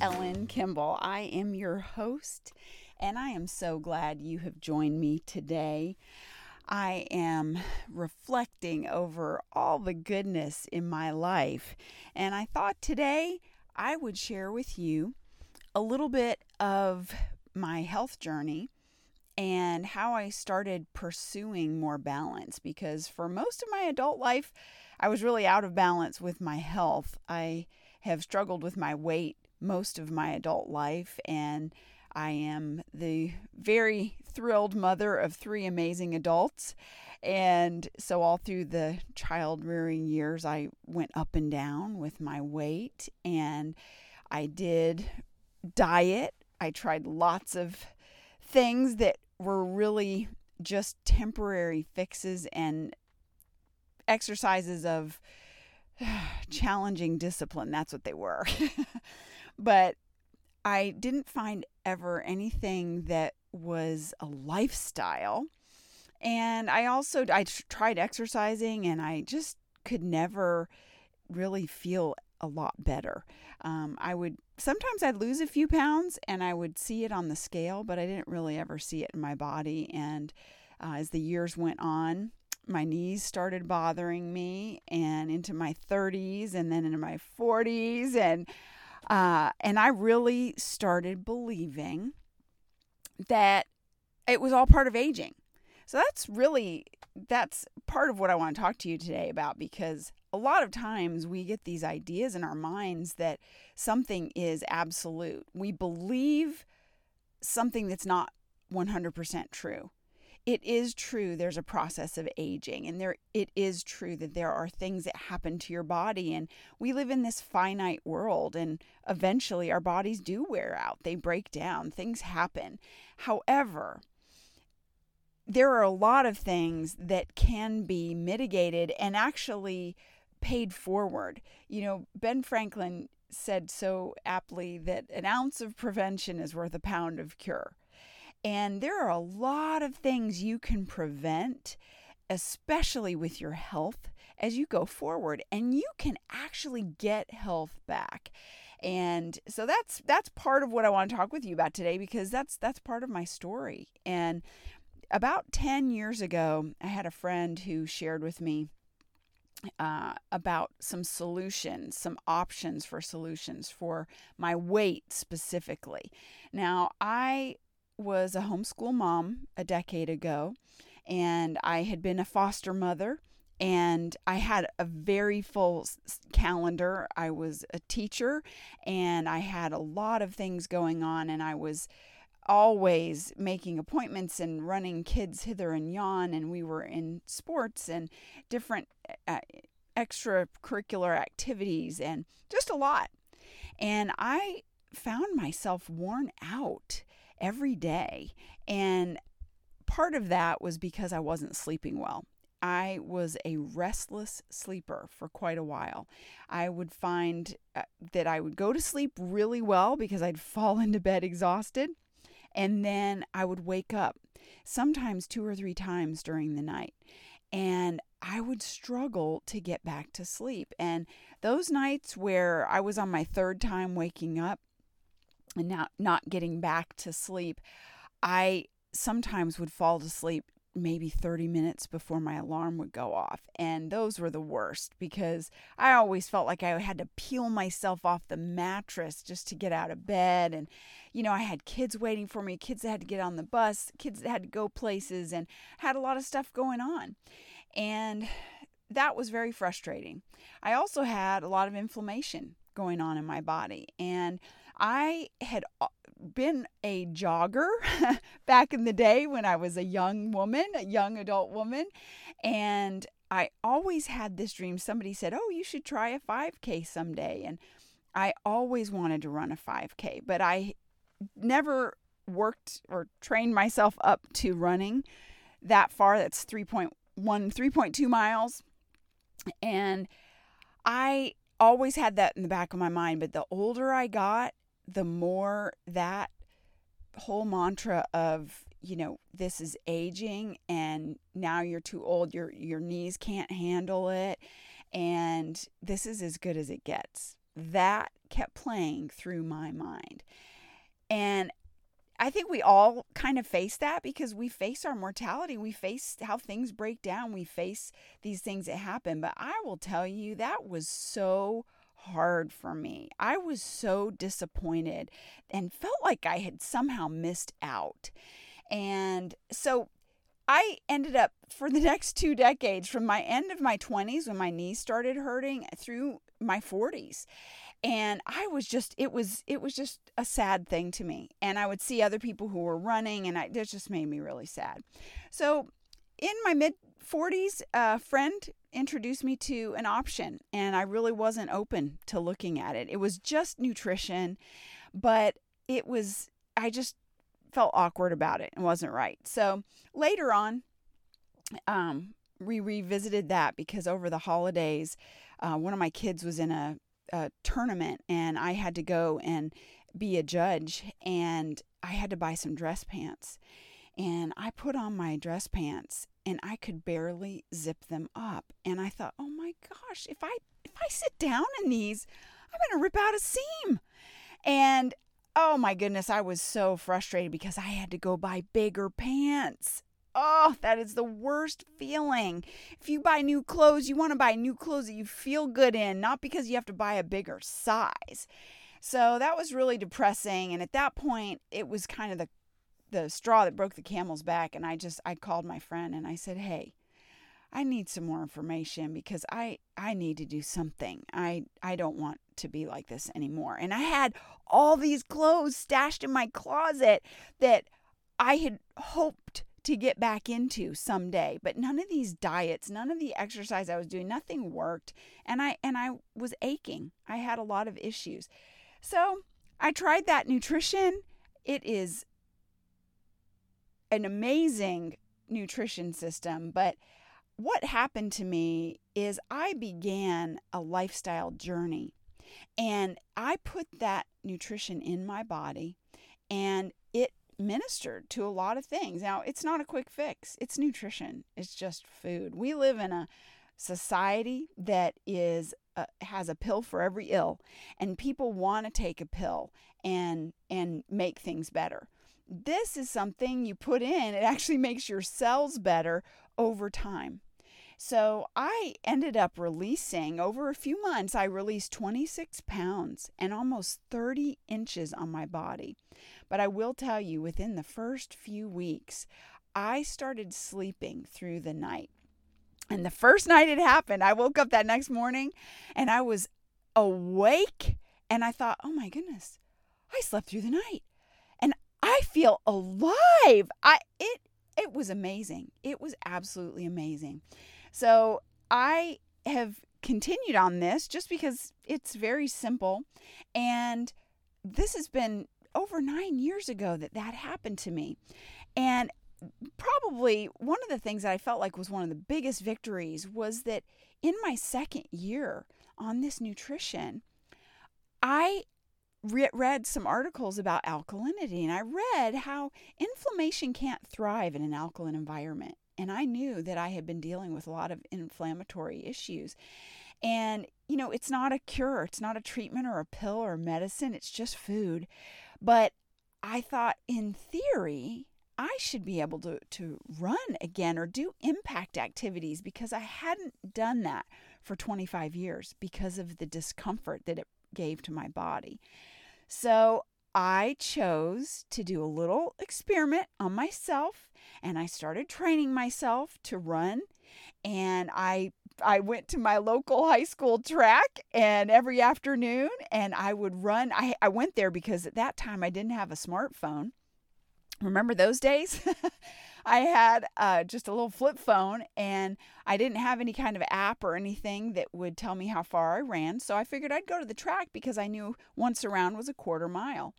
Ellen Kimball. I am your host, and I am so glad you have joined me today. I am reflecting over all the goodness in my life, and I thought today I would share with you a little bit of my health journey and how I started pursuing more balance because for most of my adult life, I was really out of balance with my health. I have struggled with my weight most of my adult life, and I am the very thrilled mother of three amazing adults. And so, all through the child rearing years, I went up and down with my weight, and I did diet. I tried lots of things that were really just temporary fixes and exercises of challenging discipline. That's what they were. but I didn't find ever anything that was a lifestyle. And I also I tried exercising and I just could never really feel a lot better. Um, I would sometimes I'd lose a few pounds and I would see it on the scale, but I didn't really ever see it in my body. And uh, as the years went on, my knees started bothering me and into my 30s and then into my 40s and uh, and I really started believing that it was all part of aging. So that's really that's part of what I want to talk to you today about because a lot of times we get these ideas in our minds that something is absolute. We believe something that's not 100% true it is true there's a process of aging and there it is true that there are things that happen to your body and we live in this finite world and eventually our bodies do wear out they break down things happen. However there are a lot of things that can be mitigated and actually paid forward. You know ben franklin said so aptly that an ounce of prevention is worth a pound of cure and there are a lot of things you can prevent, especially with your health, as you go forward. And you can actually get health back. And so that's that's part of what I want to talk with you about today because that's that's part of my story. And about 10 years ago, I had a friend who shared with me uh, about some solutions, some options for solutions for my weight specifically. Now, I was a homeschool mom a decade ago, and I had been a foster mother. And I had a very full calendar. I was a teacher and I had a lot of things going on, and I was always making appointments and running kids hither and yon and we were in sports and different uh, extracurricular activities and just a lot and i found myself worn out every day. And part of that was because I wasn't sleeping well. I was a restless sleeper for quite a while. I would find uh, that I would go to sleep really well because I'd fall into bed exhausted, and then I would wake up sometimes two or three times during the night. And I would struggle to get back to sleep. And those nights where I was on my third time waking up, and not not getting back to sleep, I sometimes would fall asleep maybe 30 minutes before my alarm would go off. And those were the worst because I always felt like I had to peel myself off the mattress just to get out of bed. And, you know, I had kids waiting for me, kids that had to get on the bus, kids that had to go places, and had a lot of stuff going on. And that was very frustrating. I also had a lot of inflammation going on in my body. And I had uh, been a jogger back in the day when I was a young woman, a young adult woman, and I always had this dream. Somebody said, "Oh, you should try a 5K someday." And I always wanted to run a 5K, but I never worked or trained myself up to running that far. That's 3.1 3.2 miles. And I always had that in the back of my mind, but the older I got the more that whole mantra of you know this is aging and now you're too old your your knees can't handle it and this is as good as it gets that kept playing through my mind. And I think we all kind of face that because we face our mortality. We face how things break down. We face these things that happen. But I will tell you, that was so hard for me. I was so disappointed and felt like I had somehow missed out. And so I ended up for the next two decades, from my end of my 20s when my knees started hurting through my 40s and i was just it was it was just a sad thing to me and i would see other people who were running and I, it just made me really sad so in my mid 40s a friend introduced me to an option and i really wasn't open to looking at it it was just nutrition but it was i just felt awkward about it and wasn't right so later on um, we revisited that because over the holidays uh, one of my kids was in a a tournament and I had to go and be a judge and I had to buy some dress pants. And I put on my dress pants and I could barely zip them up. And I thought, "Oh my gosh, if I if I sit down in these, I'm going to rip out a seam." And oh my goodness, I was so frustrated because I had to go buy bigger pants. Oh, that is the worst feeling. If you buy new clothes, you want to buy new clothes that you feel good in, not because you have to buy a bigger size. So that was really depressing. And at that point, it was kind of the the straw that broke the camel's back. And I just I called my friend and I said, Hey, I need some more information because I I need to do something. I I don't want to be like this anymore. And I had all these clothes stashed in my closet that I had hoped to get back into someday but none of these diets none of the exercise i was doing nothing worked and i and i was aching i had a lot of issues so i tried that nutrition it is an amazing nutrition system but what happened to me is i began a lifestyle journey and i put that nutrition in my body and it ministered to a lot of things. Now, it's not a quick fix, it's nutrition, it's just food. We live in a society that is uh, has a pill for every ill and people want to take a pill and and make things better. This is something you put in, it actually makes your cells better over time. So I ended up releasing over a few months, I released 26 pounds and almost 30 inches on my body. But I will tell you, within the first few weeks, I started sleeping through the night. And the first night it happened, I woke up that next morning and I was awake and I thought, oh my goodness, I slept through the night I feel alive. I it it was amazing. It was absolutely amazing. So I have continued on this just because it's very simple. And this has been over nine years ago that that happened to me. And probably one of the things that I felt like was one of the biggest victories was that in my second year on this nutrition, I re- read some articles about alkalinity and I read how inflammation can't thrive in an alkaline environment. And I knew that I had been dealing with a lot of inflammatory issues. And, you know, it's not a cure, it's not a treatment or a pill or medicine, it's just food. But I thought, in theory, I should be able to, to run again or do impact activities because I hadn't done that for 25 years because of the discomfort that it gave to my body. So I chose to do a little experiment on myself and I started training myself to run and I I went to my local high school track and every afternoon and I would run I I went there because at that time I didn't have a smartphone. Remember those days? I had uh, just a little flip phone and I didn't have any kind of app or anything that would tell me how far I ran. So I figured I'd go to the track because I knew once around was a quarter mile.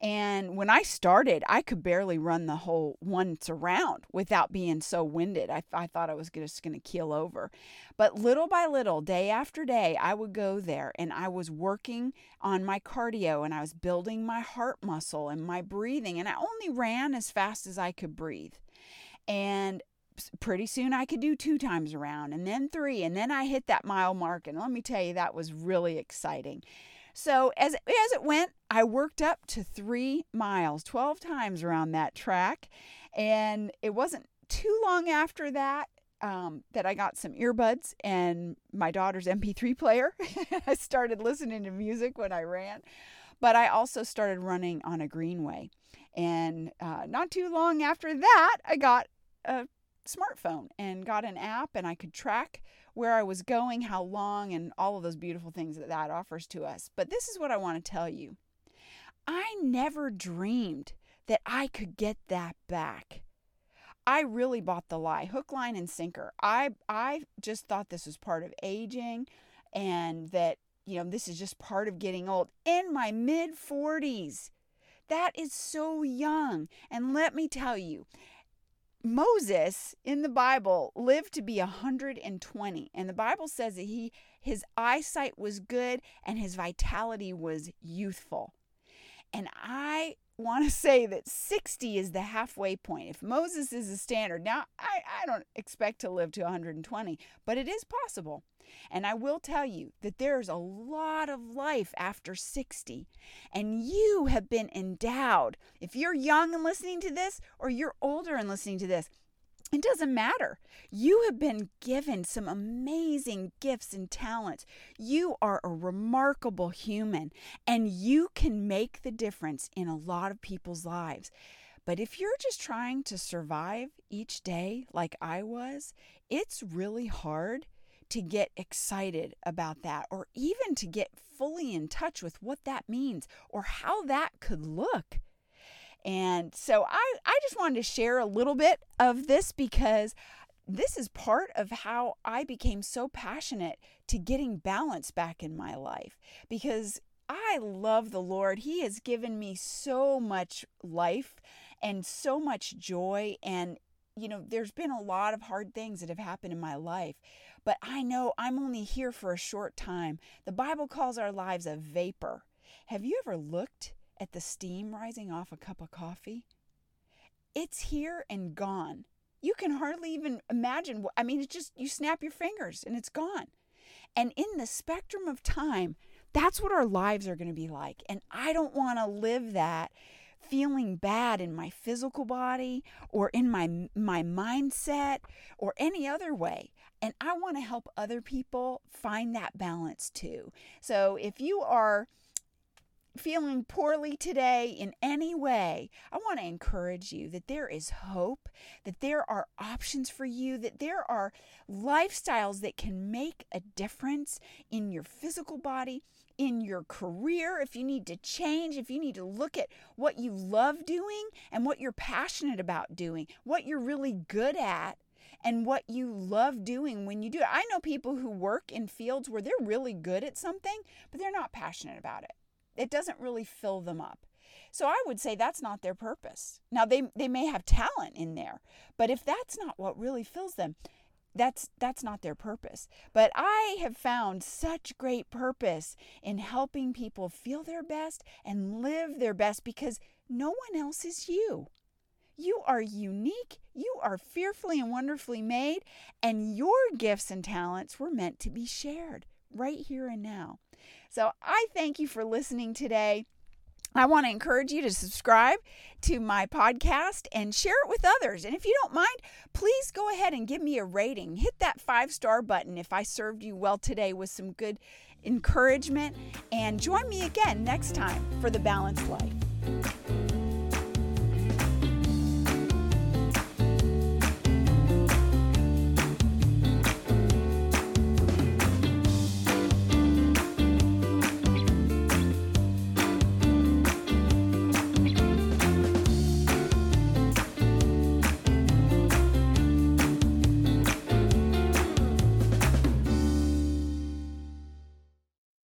And when I started, I could barely run the whole once around without being so winded. I, I thought I was just going to keel over. But little by little, day after day, I would go there and I was working on my cardio and I was building my heart muscle and my breathing. And I only ran as fast as I could breathe. And pretty soon I could do two times around and then three. And then I hit that mile mark. And let me tell you, that was really exciting. So as as it went, I worked up to three miles, twelve times around that track, and it wasn't too long after that um, that I got some earbuds and my daughter's MP3 player. I started listening to music when I ran, but I also started running on a greenway. And uh, not too long after that, I got a smartphone and got an app, and I could track where I was going, how long, and all of those beautiful things that that offers to us. But this is what I want to tell you I never dreamed that I could get that back. I really bought the lie, hook, line, and sinker. I I just thought this was part of aging, and that you know this is just part of getting old. In my mid forties, that is so young. And let me tell you, Moses in the Bible lived to be 120 and the Bible says that he his eyesight was good and his vitality was youthful. And I want to say that 60 is the halfway point. If Moses is the standard, now I, I don't expect to live to 120, but it is possible. And I will tell you that there's a lot of life after 60, and you have been endowed. If you're young and listening to this, or you're older and listening to this, it doesn't matter. You have been given some amazing gifts and talents. You are a remarkable human and you can make the difference in a lot of people's lives. But if you're just trying to survive each day like I was, it's really hard to get excited about that or even to get fully in touch with what that means or how that could look. And so I, I just wanted to share a little bit of this because this is part of how I became so passionate to getting balance back in my life because I love the Lord. He has given me so much life and so much joy. And, you know, there's been a lot of hard things that have happened in my life, but I know I'm only here for a short time. The Bible calls our lives a vapor. Have you ever looked at the steam rising off a cup of coffee? It's here and gone. You can hardly even imagine. I mean, it's just you snap your fingers and it's gone. And in the spectrum of time, that's what our lives are going to be like. And I don't want to live that feeling bad in my physical body or in my my mindset or any other way. And I want to help other people find that balance too. So if you are feeling poorly today in any way, I want to encourage you that there is hope, that there are options for you, that there are lifestyles that can make a difference in your physical body, in your career. If you need to change, if you need to look at what you love doing and what you're passionate about doing, what you're really good at. And what you love doing when you do it. I know people who work in fields where they're really good at something, but they're not passionate about it it doesn't really fill them up. So I would say that's not their purpose. Now they they may have talent in there, but if that's not what really fills them, that's that's not their purpose. But I have found such great purpose in helping people feel their best and live their best because no one else is you. You are unique. You are fearfully and wonderfully made, and your gifts and talents were meant to be shared right here and now. So I thank you for listening today. I want to encourage you to subscribe to my podcast and share it with others. And if you don't mind, please go ahead and give me a rating. Hit that five star button if I served you well today with some good encouragement. And join me again next time for The Balanced Life.